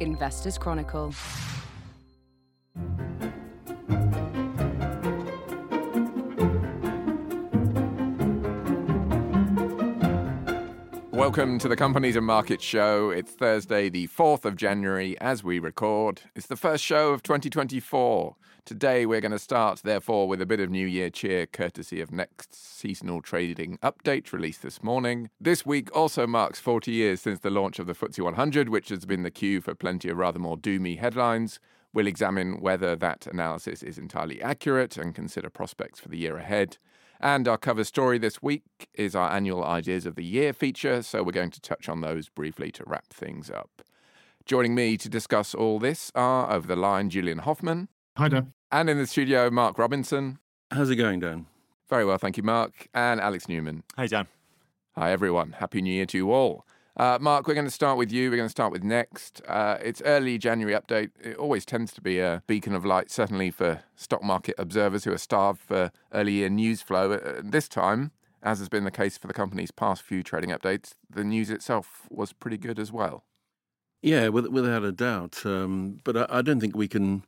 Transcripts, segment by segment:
Investors Chronicle. Welcome to the Companies and Markets Show. It's Thursday, the 4th of January, as we record. It's the first show of 2024. Today, we're going to start, therefore, with a bit of New Year cheer, courtesy of Next seasonal trading update released this morning. This week also marks 40 years since the launch of the FTSE 100, which has been the cue for plenty of rather more doomy headlines. We'll examine whether that analysis is entirely accurate and consider prospects for the year ahead. And our cover story this week is our annual Ideas of the Year feature, so we're going to touch on those briefly to wrap things up. Joining me to discuss all this are over the line Julian Hoffman. Hi, Dan. And in the studio, Mark Robinson. How's it going, Dan? Very well, thank you, Mark. And Alex Newman. Hey, Dan. Hi, everyone. Happy New Year to you all. Uh, Mark, we're going to start with you. We're going to start with Next. Uh, it's early January update. It always tends to be a beacon of light, certainly for stock market observers who are starved for early year news flow. Uh, this time, as has been the case for the company's past few trading updates, the news itself was pretty good as well. Yeah, with, without a doubt. Um, but I, I, don't think we can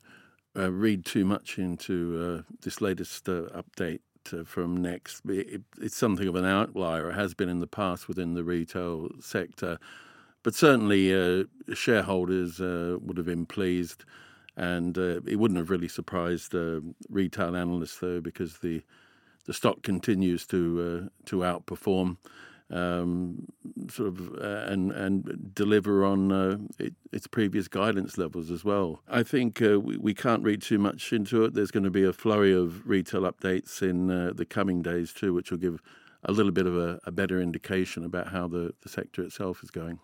uh, read too much into uh, this latest uh, update from Next. It, it's something of an outlier. It has been in the past within the retail sector. But certainly, uh, shareholders uh, would have been pleased. And it wouldn't have really surprised retail analysts, though, because the the stock continues to to outperform um, sort of uh, and and deliver on uh, it, its previous guidance levels as well. I think uh, we, we can't read too much into it. There's going to be a flurry of retail updates in uh, the coming days too, which will give a little bit of a, a better indication about how the, the sector itself is going.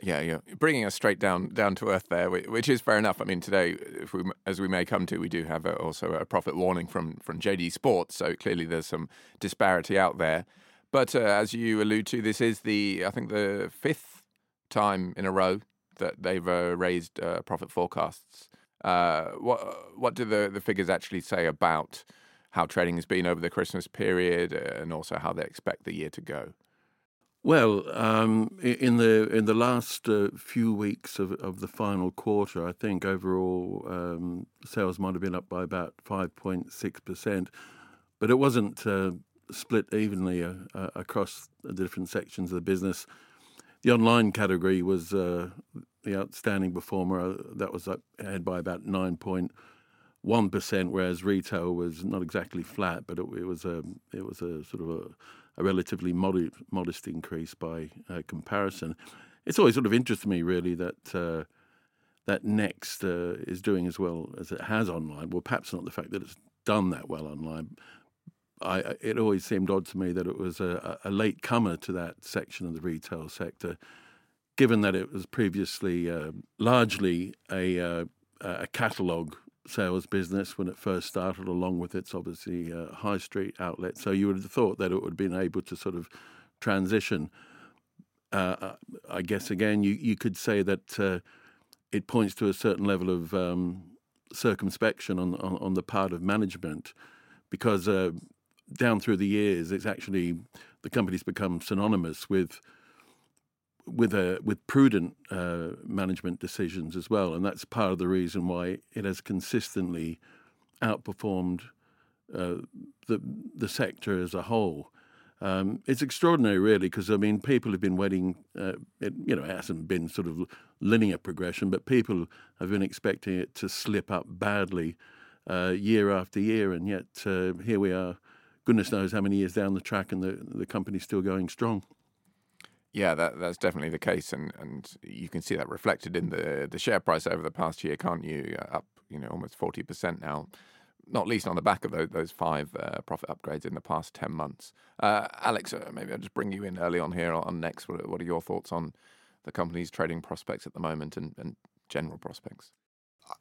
Yeah, yeah, bringing us straight down down to earth there, which is fair enough. I mean, today, if we, as we may come to, we do have a, also a profit warning from from JD Sports, so clearly there's some disparity out there. But uh, as you allude to, this is the I think the fifth time in a row that they've uh, raised uh, profit forecasts. Uh, what what do the, the figures actually say about how trading has been over the Christmas period, uh, and also how they expect the year to go? Well, um, in the in the last uh, few weeks of, of the final quarter, I think overall um, sales might have been up by about five point six percent, but it wasn't split evenly uh, uh, across the different sections of the business. The online category was uh, the outstanding performer. Uh, that was ahead by about nine point one percent, whereas retail was not exactly flat, but it, it was a it was a sort of a, a relatively modest modest increase by uh, comparison. It's always sort of interested me really that uh, that Next uh, is doing as well as it has online. Well, perhaps not the fact that it's done that well online, I, it always seemed odd to me that it was a, a late comer to that section of the retail sector, given that it was previously uh, largely a, uh, a catalogue sales business when it first started, along with its obviously uh, high street outlet. So you would have thought that it would have been able to sort of transition. Uh, uh, I guess again, you, you could say that uh, it points to a certain level of um, circumspection on, on, on the part of management because uh, down through the years, it's actually the company's become synonymous with with a with prudent uh, management decisions as well, and that's part of the reason why it has consistently outperformed uh, the the sector as a whole. Um, it's extraordinary, really, because I mean, people have been waiting. Uh, it, you know, it hasn't been sort of linear progression, but people have been expecting it to slip up badly uh, year after year, and yet uh, here we are goodness knows how many years down the track, and the the company's still going strong. Yeah, that, that's definitely the case, and, and you can see that reflected in the the share price over the past year, can't you? Uh, up, you know, almost forty percent now. Not least on the back of those, those five uh, profit upgrades in the past ten months. Uh, Alex, uh, maybe I'll just bring you in early on here on next. What, what are your thoughts on the company's trading prospects at the moment and, and general prospects?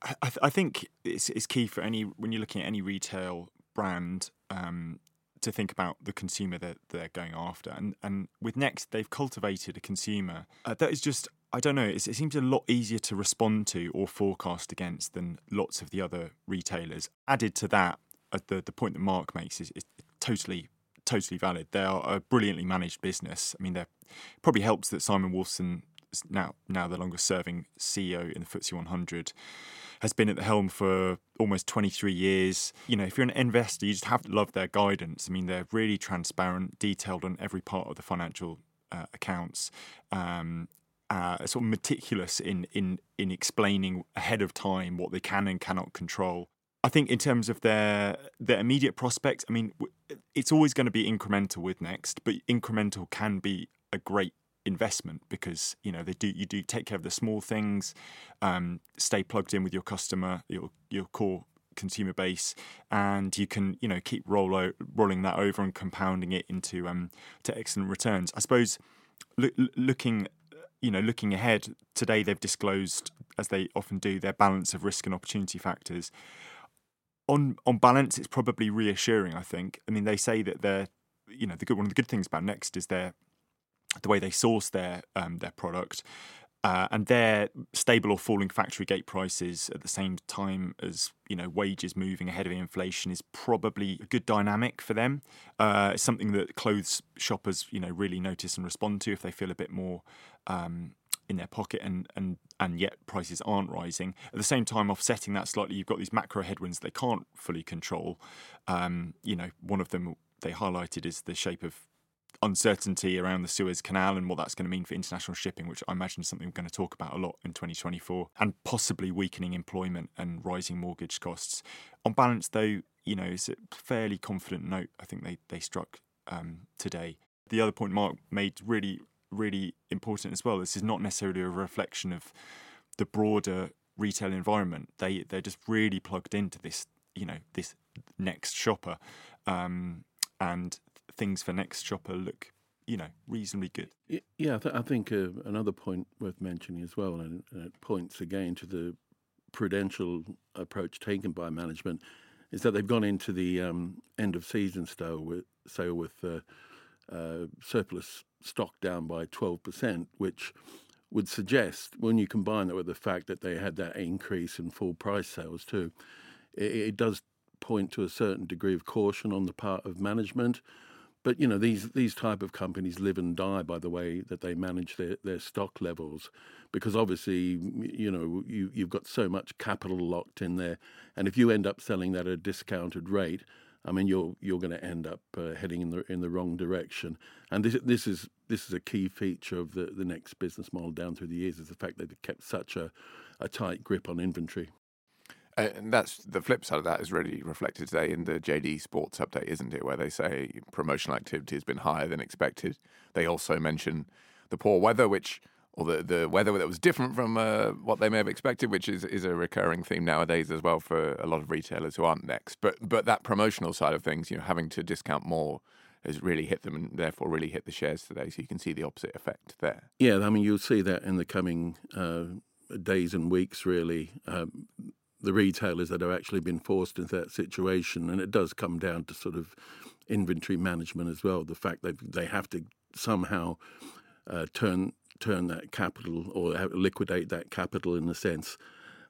I, I, think it's, it's key for any when you're looking at any retail brand. Um, to think about the consumer that they're going after. And and with Next, they've cultivated a consumer uh, that is just I don't know. it seems a lot easier to respond to or forecast against than lots of the other retailers. Added to that, uh, the the point that Mark makes is, is totally totally valid. They are a brilliantly managed business. I mean, they probably helps that Simon Wolfson now now the longest serving CEO in the FTSE 100, has been at the helm for almost 23 years. You know, if you're an investor, you just have to love their guidance. I mean, they're really transparent, detailed on every part of the financial uh, accounts. Um, uh, sort of meticulous in, in in explaining ahead of time what they can and cannot control. I think in terms of their their immediate prospects, I mean, it's always going to be incremental with Next, but incremental can be a great investment because you know they do you do take care of the small things, um, stay plugged in with your customer, your your core consumer base, and you can you know keep roll rolling that over and compounding it into um to excellent returns. I suppose lo- looking you know looking ahead today they've disclosed as they often do their balance of risk and opportunity factors on on balance, it's probably reassuring. I think. I mean, they say that they're, you know, the good one of the good things about Next is their the way they source their um, their product. Uh, and their stable or falling factory gate prices at the same time as you know wages moving ahead of inflation is probably a good dynamic for them. Uh, it's something that clothes shoppers you know really notice and respond to if they feel a bit more um, in their pocket and and and yet prices aren't rising. At the same time, offsetting that slightly, you've got these macro headwinds they can't fully control. Um, you know, one of them they highlighted is the shape of uncertainty around the Suez Canal and what that's going to mean for international shipping, which I imagine is something we're going to talk about a lot in 2024, and possibly weakening employment and rising mortgage costs. On balance, though, you know, it's a fairly confident note I think they, they struck um, today. The other point Mark made really really important as well. This is not necessarily a reflection of the broader retail environment. They they're just really plugged into this, you know, this next shopper, um, and things for next shopper look, you know, reasonably good. Yeah, I, th- I think uh, another point worth mentioning as well, and, and it points again to the prudential approach taken by management, is that they've gone into the um, end of season sale with sale with. Uh, uh, surplus stock down by 12%, which would suggest, when you combine that with the fact that they had that increase in full price sales too, it, it does point to a certain degree of caution on the part of management. But you know these these type of companies live and die by the way that they manage their, their stock levels, because obviously you know you you've got so much capital locked in there, and if you end up selling that at a discounted rate, I mean, you're you're going to end up uh, heading in the in the wrong direction. And this this is this is a key feature of the, the next business model down through the years is the fact that they've kept such a, a tight grip on inventory. And that's the flip side of that is really reflected today in the JD Sports update, isn't it? Where they say promotional activity has been higher than expected. They also mention the poor weather, which or the, the weather that was different from uh, what they may have expected, which is, is a recurring theme nowadays as well for a lot of retailers who aren't next. But but that promotional side of things, you know, having to discount more has really hit them and therefore really hit the shares today. So you can see the opposite effect there. Yeah, I mean, you'll see that in the coming uh, days and weeks, really. Um, the retailers that have actually been forced into that situation, and it does come down to sort of inventory management as well. The fact that they have to somehow uh, turn turn that capital or liquidate that capital in a sense.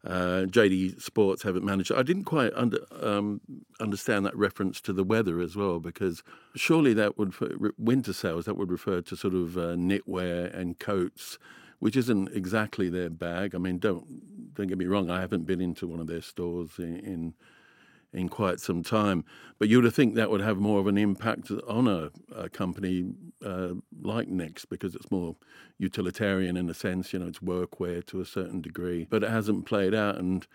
Uh, JD Sports haven't managed. I didn't quite under, um, understand that reference to the weather as well, because surely that would winter sales that would refer to sort of uh, knitwear and coats, which isn't exactly their bag. I mean, don't don't get me wrong. I haven't been into one of their stores in, in in quite some time. But you would think that would have more of an impact on a, a company uh, like Next because it's more utilitarian in a sense. You know, it's workwear to a certain degree, but it hasn't played out. And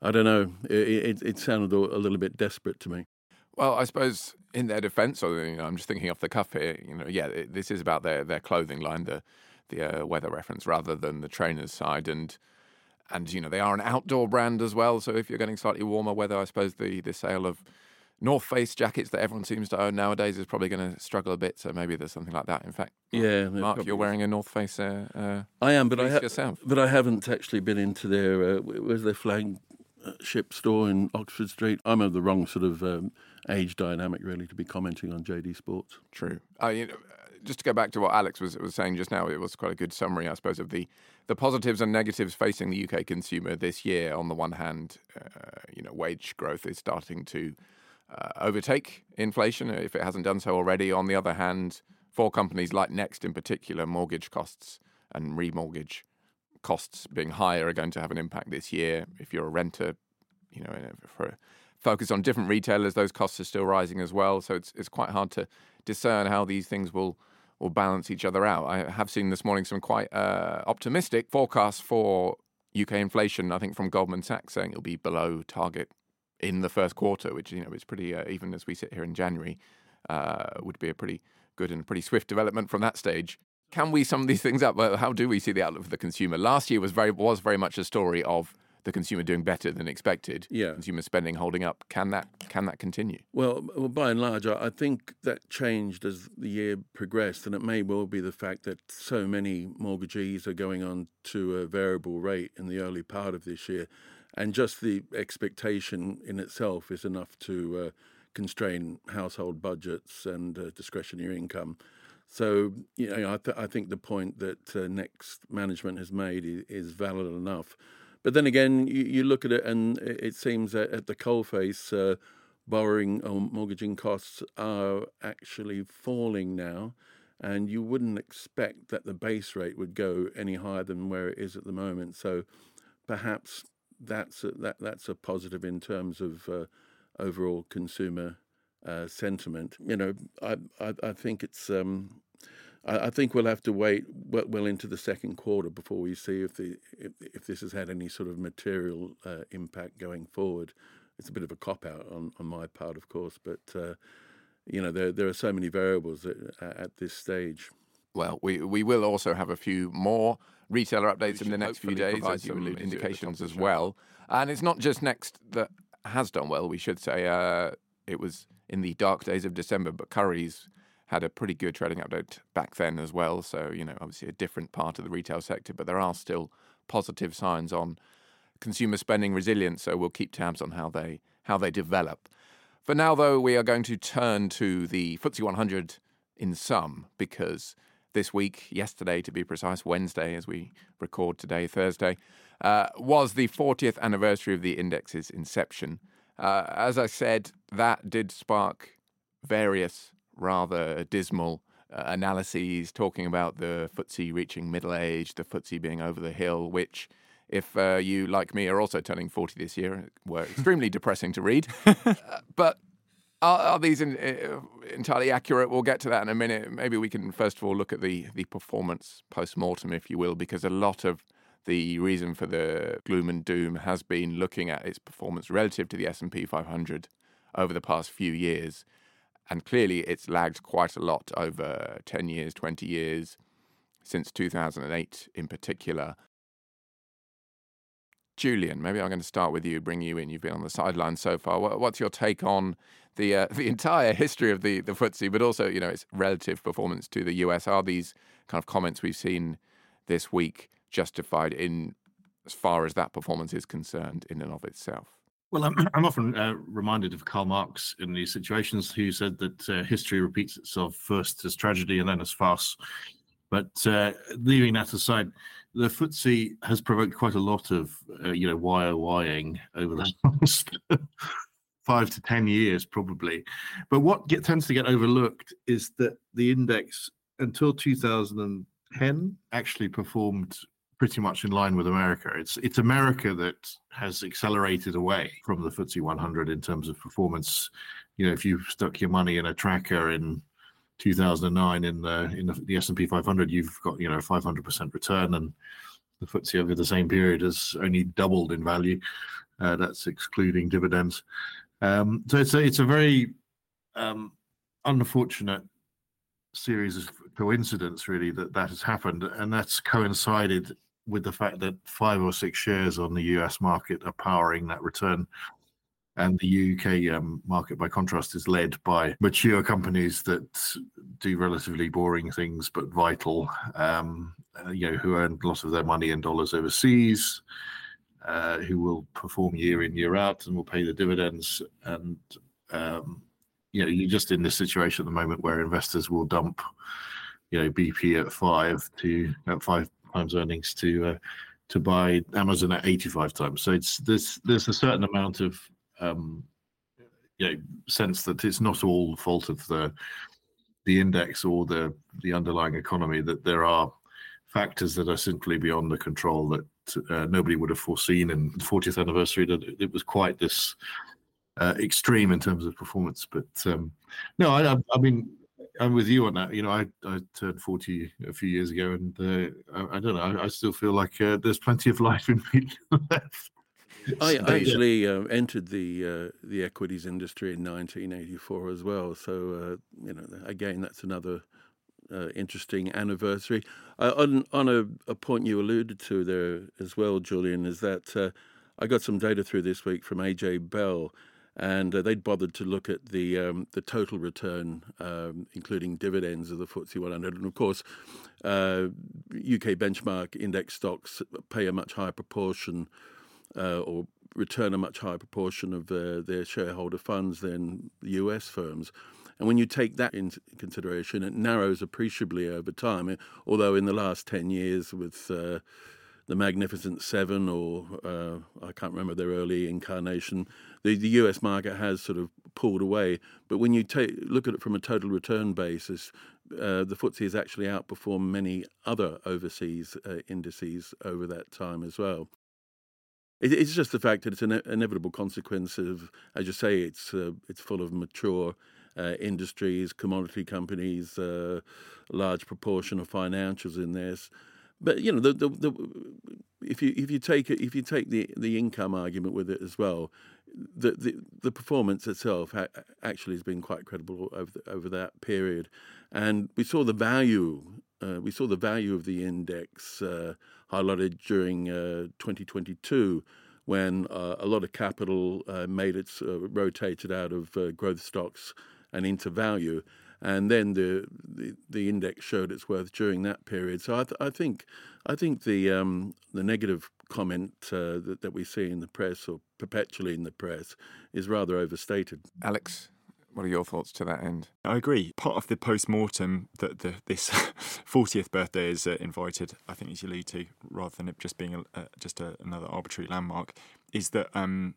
I don't know, it, it, it sounded a little bit desperate to me. Well, I suppose in their defence, or you know, I'm just thinking off the cuff here. You know, yeah, this is about their their clothing line, the the uh, weather reference, rather than the trainers side, and and you know they are an outdoor brand as well. So if you're getting slightly warmer weather, I suppose the the sale of North Face jackets that everyone seems to own nowadays is probably going to struggle a bit. So maybe there's something like that. In fact, yeah, Mark, you're wearing a North Face. Uh, uh, I am, but I ha- yourself. but I haven't actually been into their uh, where's their flagship store in Oxford Street. I'm of the wrong sort of um, age dynamic really to be commenting on JD Sports. True. Uh, you know, just to go back to what Alex was was saying just now, it was quite a good summary, I suppose, of the the positives and negatives facing the UK consumer this year. On the one hand, uh, you know, wage growth is starting to uh, overtake inflation if it hasn't done so already. On the other hand, for companies like Next in particular, mortgage costs and remortgage costs being higher are going to have an impact this year. If you're a renter, you know, for focus on different retailers, those costs are still rising as well. So it's it's quite hard to discern how these things will will balance each other out. I have seen this morning some quite uh, optimistic forecasts for UK inflation. I think from Goldman Sachs saying it'll be below target in the first quarter, which you know is pretty uh, even as we sit here in January, uh, would be a pretty good and pretty swift development from that stage. Can we sum these things up? How do we see the outlook for the consumer? Last year was very was very much a story of the consumer doing better than expected. Yeah. Consumer spending holding up. Can that can that continue? Well, well, by and large, I think that changed as the year progressed, and it may well be the fact that so many mortgagees are going on to a variable rate in the early part of this year, and just the expectation in itself is enough to uh, constrain household budgets and uh, discretionary income. So, you know, I, th- I think the point that uh, Next management has made is, is valid enough. But then again, you, you look at it, and it seems that at the coalface, uh, borrowing or mortgaging costs are actually falling now. And you wouldn't expect that the base rate would go any higher than where it is at the moment. So perhaps that's a, that that's a positive in terms of uh, overall consumer uh, sentiment. You know, I I, I think it's um, I, I, think we'll have to wait well, well, into the second quarter before we see if the if, if this has had any sort of material uh, impact going forward. It's a bit of a cop out on, on my part, of course, but uh, you know there there are so many variables at, at this stage. Well, we we will also have a few more retailer updates in the next few days, as you alluded indications as well. And it's not just Next that has done well. We should say uh, it was in the dark days of December, but Currys had a pretty good trading update back then as well. So, you know, obviously a different part of the retail sector, but there are still positive signs on consumer spending resilience. So we'll keep tabs on how they how they develop. For now, though, we are going to turn to the FTSE 100 in sum because this week, yesterday to be precise, Wednesday, as we record today, Thursday, uh, was the 40th anniversary of the index's inception. Uh, as I said, that did spark various rather dismal uh, analyses talking about the FTSE reaching middle age, the FTSE being over the hill, which, if uh, you, like me, are also turning 40 this year, were extremely depressing to read. uh, but are, are these in, uh, entirely accurate? We'll get to that in a minute. Maybe we can first of all look at the, the performance post mortem, if you will, because a lot of the reason for the gloom and doom has been looking at its performance relative to the S&P 500 over the past few years and clearly it's lagged quite a lot over 10 years, 20 years, since 2008 in particular. Julian, maybe I'm going to start with you, bring you in. You've been on the sidelines so far. What's your take on the uh, the entire history of the the FTSE, but also you know its relative performance to the US? Are these kind of comments we've seen this week justified in as far as that performance is concerned in and of itself? Well, I'm, I'm often uh, reminded of Karl Marx in these situations, who said that uh, history repeats itself first as tragedy and then as farce. But uh, leaving that aside, the FTSE has provoked quite a lot of, uh, you know, wying over the last five to ten years, probably. But what get, tends to get overlooked is that the index until 2010 actually performed pretty much in line with America. It's it's America that has accelerated away from the FTSE 100 in terms of performance. You know, if you stuck your money in a tracker in 2009 in the in the, the S&P 500, you've got you know 500% return, and the FTSE over the same period has only doubled in value. Uh, that's excluding dividends. Um, so it's a it's a very um, unfortunate series of coincidence really that that has happened and that's coincided with the fact that five or six shares on the US market are powering that return. And the UK um, market, by contrast, is led by mature companies that do relatively boring things but vital. Um, uh, you know, who earn a lot of their money in dollars overseas, uh, who will perform year in year out and will pay the dividends. And um, you know, you're just in this situation at the moment where investors will dump, you know, BP at five to at five times earnings to uh, to buy Amazon at 85 times. So it's there's there's a certain amount of um, you know sense that it's not all the fault of the the index or the the underlying economy that there are factors that are simply beyond the control that uh, nobody would have foreseen. in the 40th anniversary, that it was quite this uh, extreme in terms of performance. But um, no, I, I, mean, I'm with you on that. You know, I, I turned 40 a few years ago, and uh, I, I, don't know. I, I, still feel like uh, there's plenty of life in me left. I actually uh, entered the uh, the equities industry in 1984 as well. So uh, you know, again, that's another uh, interesting anniversary. Uh, on on a, a, point you alluded to there as well, Julian, is that uh, I got some data through this week from AJ Bell, and they'd bothered to look at the um, the total return, um, including dividends of the FTSE 100, and of course, UK benchmark index stocks pay a much higher proportion uh, or return a much higher proportion of uh, their shareholder funds than US firms. And when you take that into consideration, it narrows appreciably over time. Although in the last 10 years, with uh, the Magnificent Seven, or uh, I can't remember their early incarnation, the, the US market has sort of pulled away. But when you take, look at it from a total return basis, uh, the FTSE has actually outperformed many other overseas uh, indices over that time as well it's just the fact that it's an inevitable consequence of, as you say, it's uh, it's full of mature uh, industries, commodity companies, uh, large proportion of financials in this. But you know, the, the, the, if you if you take it, if you take the, the income argument with it as well, the the, the performance itself ha- actually has been quite credible over the, over that period, and we saw the value. Uh, we saw the value of the index uh, highlighted during uh, 2022 when uh, a lot of capital uh, made its uh, rotated out of growth stocks and into value, and then the, the, the index showed its worth during that period. So I, th- I think I think the um, the negative comment uh, that, that we see in the press or perpetually in the press is rather overstated. Alex, what are your thoughts to that end? I agree. Part of the post mortem that the, this 40th birthday is uh, invited, I think, as you allude to, rather than it just being a, uh, just a, another arbitrary landmark, is that um,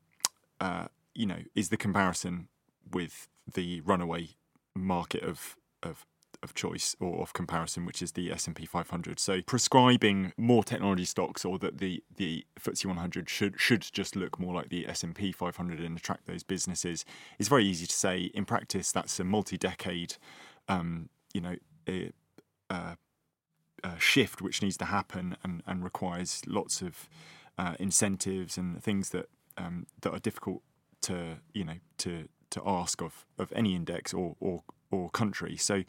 uh, you know is the comparison with the runaway market of of of choice or of comparison, which is the S and P 500. So prescribing more technology stocks, or that the the FTSE 100 should should just look more like the S and P 500 and attract those businesses, is very easy to say. In practice, that's a multi-decade, um, you know. Uh, uh, shift which needs to happen and, and requires lots of uh, incentives and things that um, that are difficult to you know to to ask of of any index or or or country. So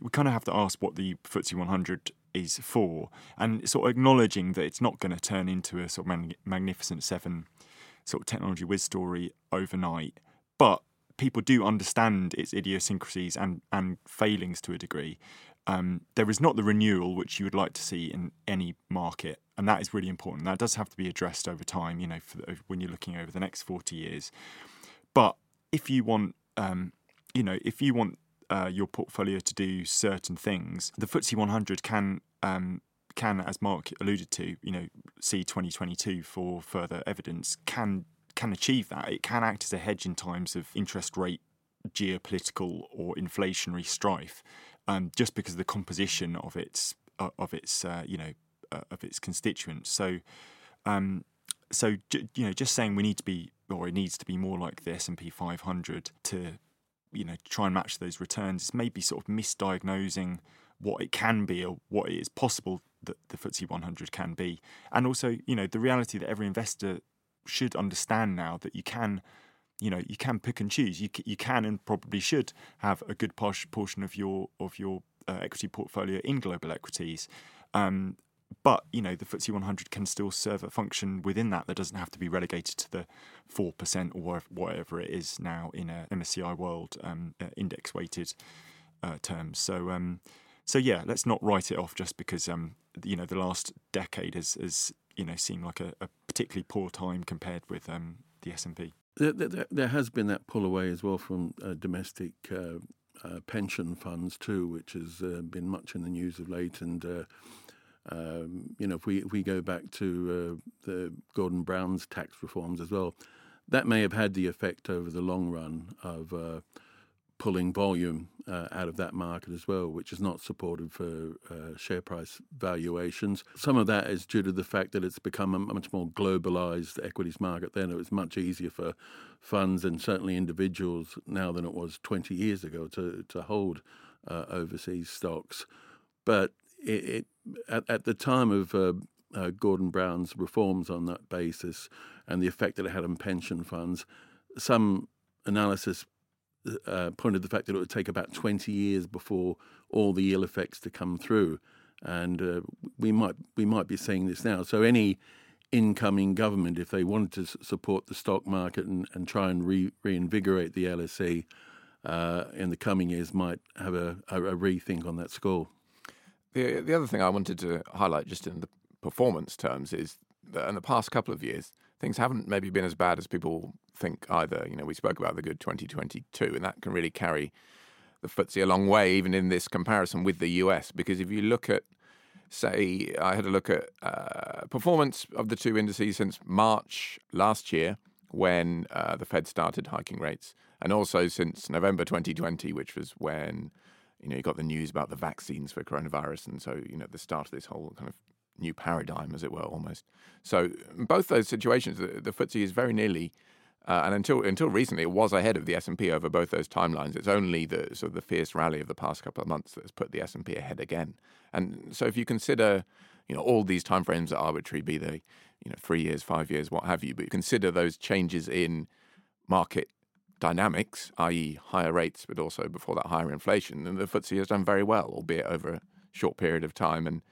we kind of have to ask what the FTSE 100 is for, and sort of acknowledging that it's not going to turn into a sort of mag- magnificent seven sort of technology whiz story overnight, but people do understand its idiosyncrasies and and failings to a degree. Um, there is not the renewal which you would like to see in any market, and that is really important. That does have to be addressed over time. You know, the, when you're looking over the next forty years. But if you want, um, you know, if you want uh, your portfolio to do certain things, the FTSE 100 can um, can, as Mark alluded to, you know, see 2022 for further evidence can can achieve that. It can act as a hedge in times of interest rate, geopolitical or inflationary strife, um, just because of the composition of its uh, of its uh, you know uh, of its constituents. So. Um, so you know, just saying we need to be, or it needs to be more like the S and P 500 to you know try and match those returns It's maybe sort of misdiagnosing what it can be or what it is possible that the FTSE 100 can be, and also you know the reality that every investor should understand now that you can, you know, you can pick and choose. You you can and probably should have a good portion of your of your uh, equity portfolio in global equities. Um, but you know the FTSE 100 can still serve a function within that that doesn't have to be relegated to the four percent or whatever it is now in a MSCI World um, uh, index weighted uh, terms. So um, so yeah, let's not write it off just because um, you know the last decade has, has you know seemed like a, a particularly poor time compared with um, the S and P. There, there, there, has been that pull away as well from uh, domestic. Uh, uh, pension funds too, which has uh, been much in the news of late, and um, you know, if we if we go back to uh, the Gordon Brown's tax reforms as well, that may have had the effect over the long run of uh, pulling volume uh, out of that market as well, which is not supportive for uh, share price valuations. Some of that is due to the fact that it's become a much more globalized equities market. Then it was much easier for funds and certainly individuals now than it was 20 years ago to, to hold uh, overseas stocks. But it, it at, at, the time of uh, uh, Gordon Brown's reforms on that basis and the effect that it had on pension funds, some analysis uh, pointed the fact that it would take about 20 years before all the ill effects to come through. And uh, we might we might be seeing this now. So any incoming government, if they wanted to support the stock market and, and try and re- reinvigorate the LSE uh, in the coming years, might have a, a, a rethink on that score. The the other thing I wanted to highlight, just in the performance terms, is that in the past couple of years, things haven't maybe been as bad as people think either. You know, we spoke about the good 2022, and that can really carry the FTSE a long way, even in this comparison with the US. Because if you look at, say, I had a look at uh, performance of the two indices since March last year, when uh, the Fed started hiking rates, and also since November 2020, which was when you know you got the news about the vaccines for coronavirus, and so you know the start of this whole kind of new paradigm, as it were, almost. So both those situations, the, the FTSE is very nearly, uh, and until until recently, it was ahead of the S and P over both those timelines. It's only the sort of the fierce rally of the past couple of months that has put the S and P ahead again. And so, if you consider, you know, all these timeframes are arbitrary, be they, you know, three years, five years, what have you, but you consider those changes in market dynamics, i.e., higher rates, but also before that higher inflation, and the FTSE has done very well, albeit over a short period of time, and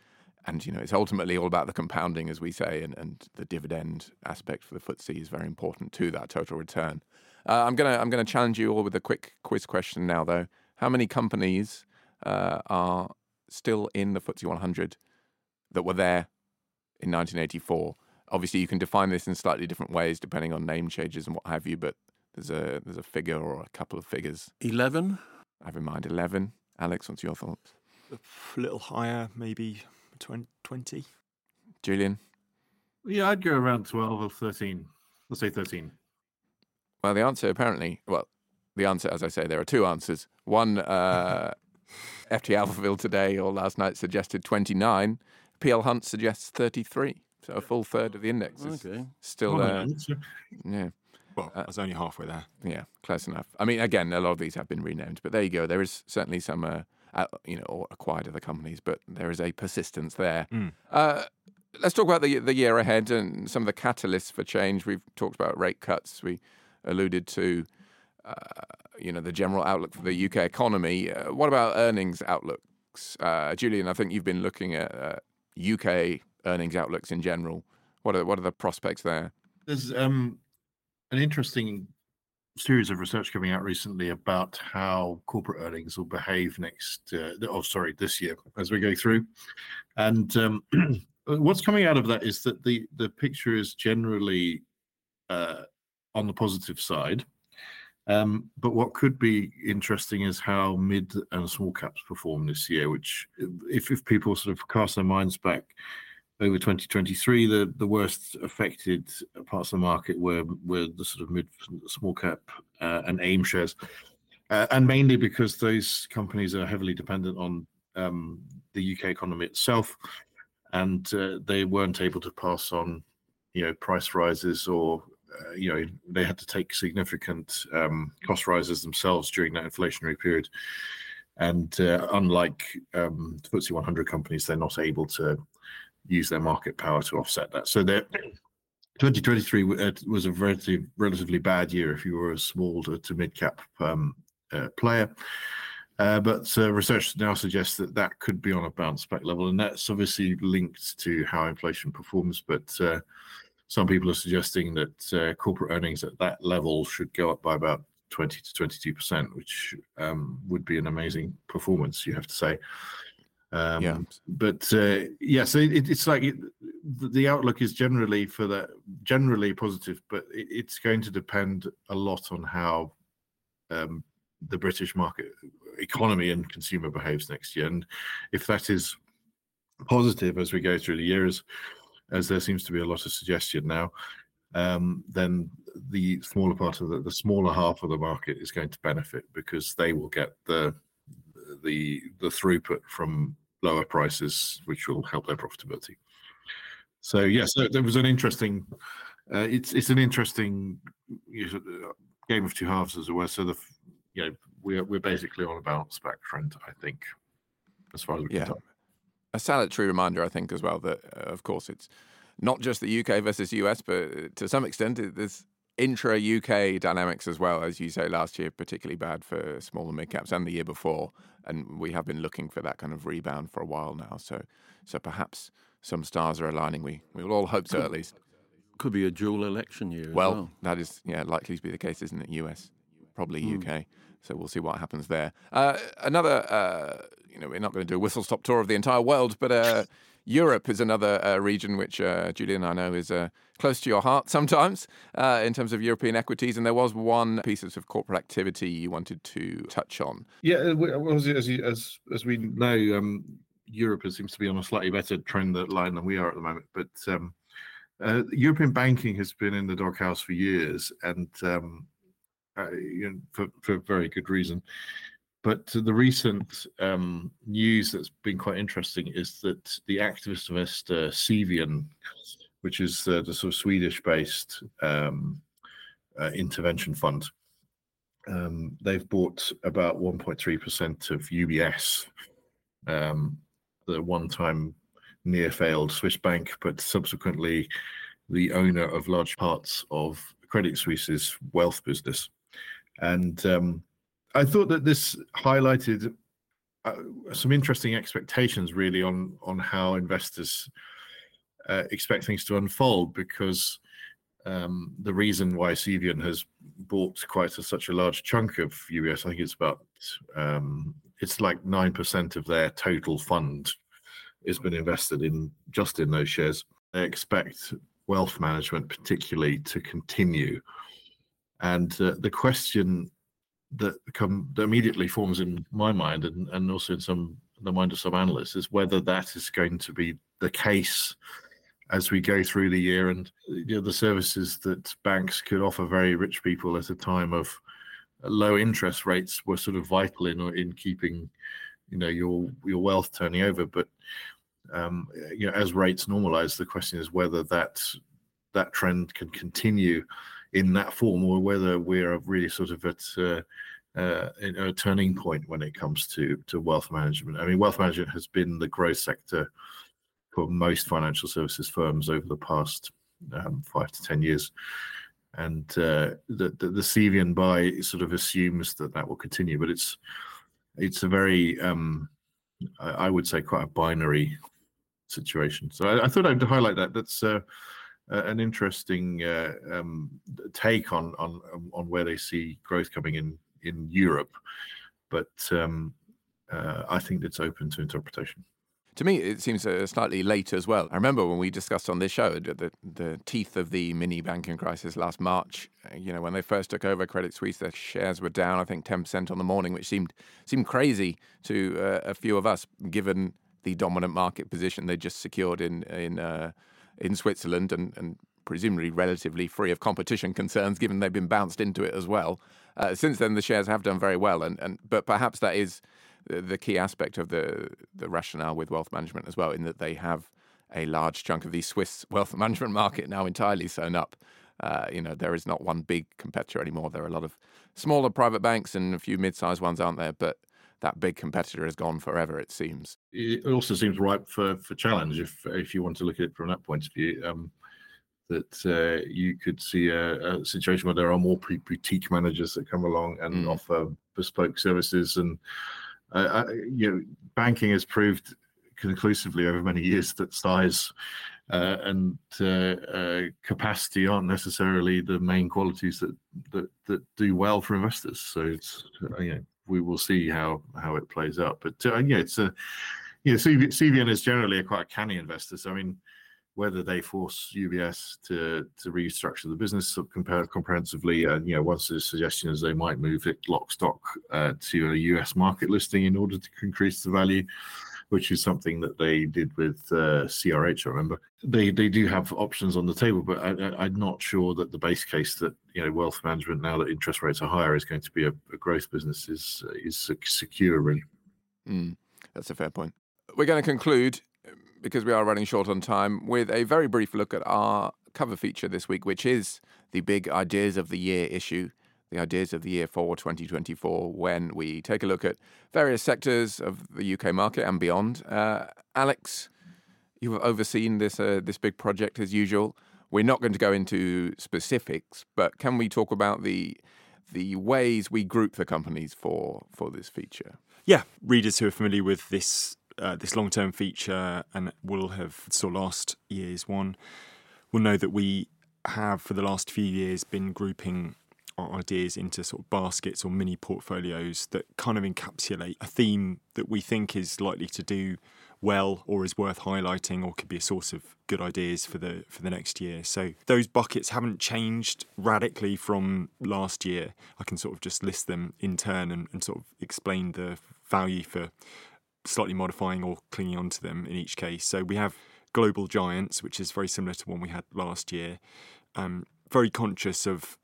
and you know it's ultimately all about the compounding, as we say, and, and the dividend aspect for the FTSE is very important to that total return. Uh, I'm gonna I'm gonna challenge you all with a quick quiz question now, though. How many companies uh, are still in the FTSE 100 that were there in 1984? Obviously, you can define this in slightly different ways depending on name changes and what have you, but there's a there's a figure or a couple of figures. Eleven. I have in mind eleven. Alex, what's your thoughts? A little higher, maybe 20. Julian? Yeah, I'd go around 12 or 13. Let's say 13. Well, the answer apparently, well, the answer, as I say, there are two answers. One, uh, FT Alphaville today or last night suggested 29. Peel Hunt suggests 33. So a full third of the index is okay. still there. Uh, yeah. Well, uh, I was only halfway there. Yeah, close enough. I mean, again, a lot of these have been renamed, but there you go. There is certainly some uh, you know, or acquired other companies, but there is a persistence there. Mm. Uh, let's talk about the the year ahead and some of the catalysts for change. We've talked about rate cuts. We alluded to, uh, you know, the general outlook for the UK economy. Uh, what about earnings outlooks, uh, Julian? I think you've been looking at UK uh, earnings outlooks in general. What are what are the prospects there? There's um, an interesting series of research coming out recently about how corporate earnings will behave next. Uh, oh, sorry, this year as we go through, and um, what's coming out of that is that the the picture is generally uh, on the positive side. Um, but what could be interesting is how mid and small caps perform this year. Which, if if people sort of cast their minds back over 2023, the, the worst affected parts of the market were were the sort of mid small cap uh, and AIM shares, uh, and mainly because those companies are heavily dependent on um, the UK economy itself, and uh, they weren't able to pass on, you know, price rises or uh, you know they had to take significant um, cost rises themselves during that inflationary period. And uh, unlike um, FTSE 100 companies, they're not able to use their market power to offset that. So that 2023 was a relatively relatively bad year if you were a small to, to mid cap um, uh, player. Uh, but uh, research now suggests that that could be on a bounce back level, and that's obviously linked to how inflation performs. But uh, some people are suggesting that uh, corporate earnings at that level should go up by about 20 to 22 percent, which um, would be an amazing performance, you have to say. Um, yeah. But uh, yeah, so it, it's like it, the outlook is generally for that generally positive, but it, it's going to depend a lot on how um, the British market economy and consumer behaves next year, and if that is positive as we go through the years, as there seems to be a lot of suggestion now, um, then the smaller part of the, the smaller half of the market is going to benefit because they will get the the the throughput from lower prices, which will help their profitability. So yes, yeah, so there was an interesting. Uh, it's it's an interesting game of two halves as it were. So the you know we're we're basically on a back trend, I think, as far as we can yeah. tell. A salutary reminder, I think, as well that uh, of course it's not just the UK versus US, but to some extent there's intra UK dynamics as well. As you say, last year particularly bad for small and mid caps, and the year before, and we have been looking for that kind of rebound for a while now. So, so perhaps some stars are aligning. We we will all hope so, at least. Could be a dual election year. Well, well, that is yeah likely to be the case, isn't it? US, probably mm. UK. So we'll see what happens there. Uh, another, uh, you know, we're not going to do a whistle stop tour of the entire world, but uh, Europe is another uh, region which uh, Julian I know is uh, close to your heart sometimes uh, in terms of European equities. And there was one piece of, corporate activity you wanted to touch on. Yeah, uh, as as as we know, um, Europe seems to be on a slightly better trend line than we are at the moment. But um, uh, European banking has been in the doghouse for years, and um, you know, for for very good reason. But the recent um, news that's been quite interesting is that the activist investor Cevian, which is uh, the sort of Swedish-based um, uh, intervention fund, um, they've bought about 1.3% of UBS, um, the one-time near-failed Swiss bank, but subsequently the owner of large parts of Credit Suisse's wealth business. And um, I thought that this highlighted uh, some interesting expectations, really, on on how investors uh, expect things to unfold. Because um, the reason why Cevian has bought quite a, such a large chunk of UBS, I think it's about um, it's like nine percent of their total fund has been invested in just in those shares. They expect wealth management, particularly, to continue. And uh, the question that come that immediately forms in my mind and, and also in some the mind of some analysts is whether that is going to be the case as we go through the year. And you know, the services that banks could offer very rich people at a time of low interest rates were sort of vital in in keeping you know your your wealth turning over. But um, you know as rates normalize the question is whether that that trend can continue in that form, or whether we're really sort of at uh, uh, a turning point when it comes to to wealth management. I mean, wealth management has been the growth sector for most financial services firms over the past um, five to ten years, and uh, the, the the Cevian buy sort of assumes that that will continue, but it's it's a very um, I, would say quite a binary situation. So I, I thought I'd highlight that. That's uh, uh, an interesting uh, um, take on on on where they see growth coming in in Europe, but um, uh, I think it's open to interpretation. To me, it seems uh, slightly late as well. I remember when we discussed on this show the, the teeth of the mini banking crisis last March. Uh, you know, when they first took over Credit Suisse, their shares were down, I think, ten percent on the morning, which seemed seemed crazy to uh, a few of us, given the dominant market position they just secured in in in Switzerland and, and presumably relatively free of competition concerns, given they've been bounced into it as well. Uh, since then, the shares have done very well, and, and but perhaps that is the key aspect of the the rationale with wealth management as well, in that they have a large chunk of the Swiss wealth management market now entirely sewn up. Uh, you know, there is not one big competitor anymore. There are a lot of smaller private banks and a few mid-sized ones, aren't there? But that big competitor has gone forever. It seems. It also seems ripe for for challenge if if you want to look at it from that point of view. Um, that uh, you could see a, a, situation where there are more boutique managers that come along and mm. offer bespoke services, and uh, I, you know, banking has proved conclusively over many years that size uh, and uh, uh, capacity aren't necessarily the main qualities that, that that do well for investors. So it's uh, you know we will see how how it plays out. But uh, yeah, it's a you know CV, Cevian is generally a quite canny investor. So I mean, whether they force UBS to to restructure the business comprehensively, and you know, once the suggestion is they might move it lock stock uh, to a US market listing in order to increase the value. Which is something that they did with uh, CRH. I remember they they do have options on the table, but I, am not sure that the base case that you know wealth management now that interest rates are higher is going to be a, a growth business is is secure. Really, mm, that's a fair point. We're going to conclude because we are running short on time with a very brief look at our cover feature this week, which is the big ideas of the year issue the ideas of the year for 2024 when we take a look at various sectors of the UK market and beyond. Uh, Alex, you have overseen this uh, this big project as usual. We're not going to go into specifics, but can we talk about the the ways we group the companies for for this feature? Yeah, readers who are familiar with this uh, this long term feature and will have saw last year's one will know that we have for the last few years been grouping our ideas into sort of baskets or mini portfolios that kind of encapsulate a theme that we think is likely to do well or is worth highlighting or could be a source of good ideas for the for the next year. So those buckets haven't changed radically from last year. I can sort of just list them in turn and, and sort of explain the value for slightly modifying or clinging onto them in each case. So we have global giants, which is very similar to one we had last year. Um, very conscious of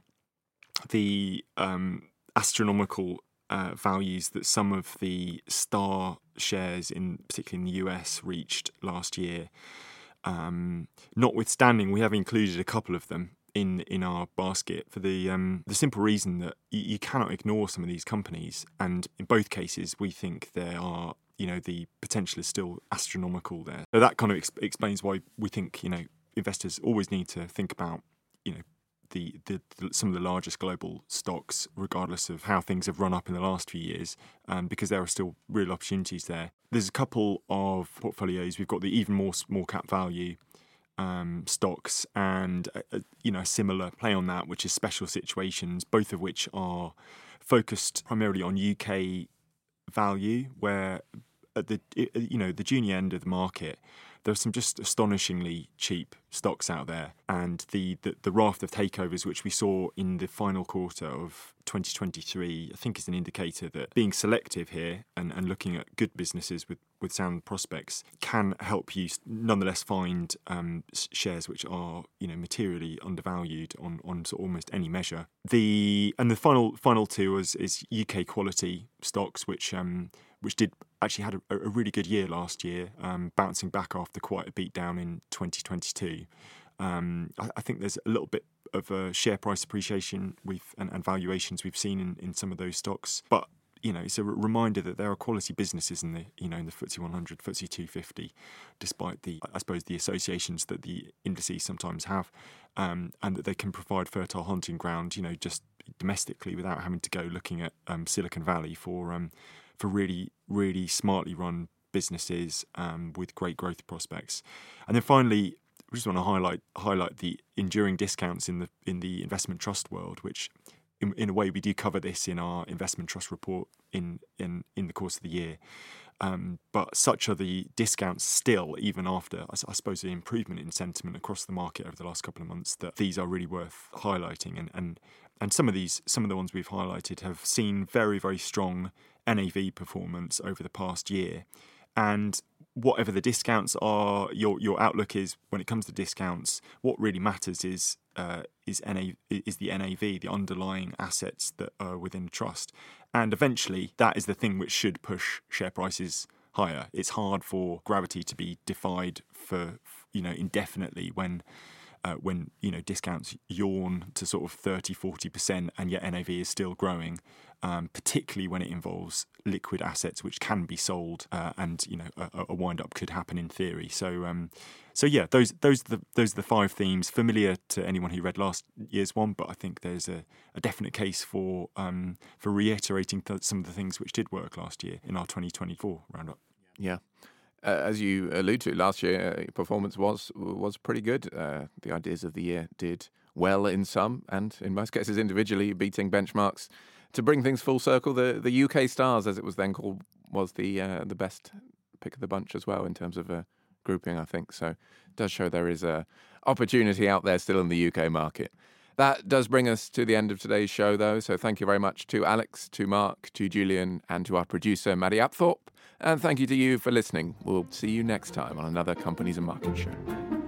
the um, astronomical uh, values that some of the star shares in particularly in the US reached last year. Um, notwithstanding, we have included a couple of them in in our basket for the um, the simple reason that you, you, cannot ignore some of these companies, and in both cases, we think there are you know the potential is still astronomical there. So that kind of ex- explains why we think you know investors always need to think about you know the, the, the, some of the largest global stocks, regardless of how things have run up in the last few years, um, because there are still real opportunities there. There's a couple of portfolios. We've got the even more small cap value um, stocks, and a, a, you know a similar play on that, which is special situations, both of which are focused primarily on UK value, where at the you know the junior end of the market there are some just astonishingly cheap stocks out there, and the, the, the raft of takeovers which we saw in the final quarter of 2023, I think is an indicator that being selective here and, and looking at good businesses with, with sound prospects can help you nonetheless find um, shares which are you know materially undervalued on on sort of almost any measure. The and the final final two is, is UK quality stocks which um, which did actually had a, a really good year last year, um, bouncing back after quite a beat down in 2022. Um, I, I, think there's a little bit of a share price appreciation we've and, and valuations we've seen in, in some of those stocks, but you know, it's a reminder that there are quality businesses in the, you know, in the FTSE 100, FTSE 250, despite the, I suppose, the associations that the indices sometimes have, um, and that they can provide fertile hunting ground, you know, just domestically without having to go looking at um, Silicon Valley for um, for really, really smartly run businesses um, with great growth prospects. And then finally, we just want to highlight highlight the enduring discounts in the in the investment trust world, which in, in a way we do cover this in our investment trust report in in in the course of the year. Um, but such are the discounts still, even after, I, I, suppose, the improvement in sentiment across the market over the last couple of months, that these are really worth highlighting. And, and, and some of these, some of the ones we've highlighted have seen very, very strong NAV performance over the past year. And whatever the discounts are, your your outlook is when it comes to discounts. What really matters is uh, is NAV is the NAV, the underlying assets that are within the trust, and eventually that is the thing which should push share prices higher. It's hard for gravity to be defied for you know indefinitely when uh, when you know discounts yawn to sort of 30 40% and yet NAV is still growing um, particularly when it involves liquid assets which can be sold uh, and you know a, a wind up could happen in theory so um, so yeah those those are the those are the five themes familiar to anyone who read last year's one but I think there's a, a definite case for um, for reiterating th- some of the things which did work last year in our 2024 roundup yeah uh, as you allude to, last year uh, performance was was pretty good. Uh, the ideas of the year did well in some, and in most cases individually, beating benchmarks. To bring things full circle, the the UK Stars, as it was then called, was the uh, the best pick of the bunch as well in terms of uh, grouping. I think so. It does show there is a opportunity out there still in the UK market. That does bring us to the end of today's show, though. So thank you very much to Alex, to Mark, to Julian, and to our producer, Maddie Apthorpe. And thank you to you for listening. We'll see you next time on another Companies and Markets show.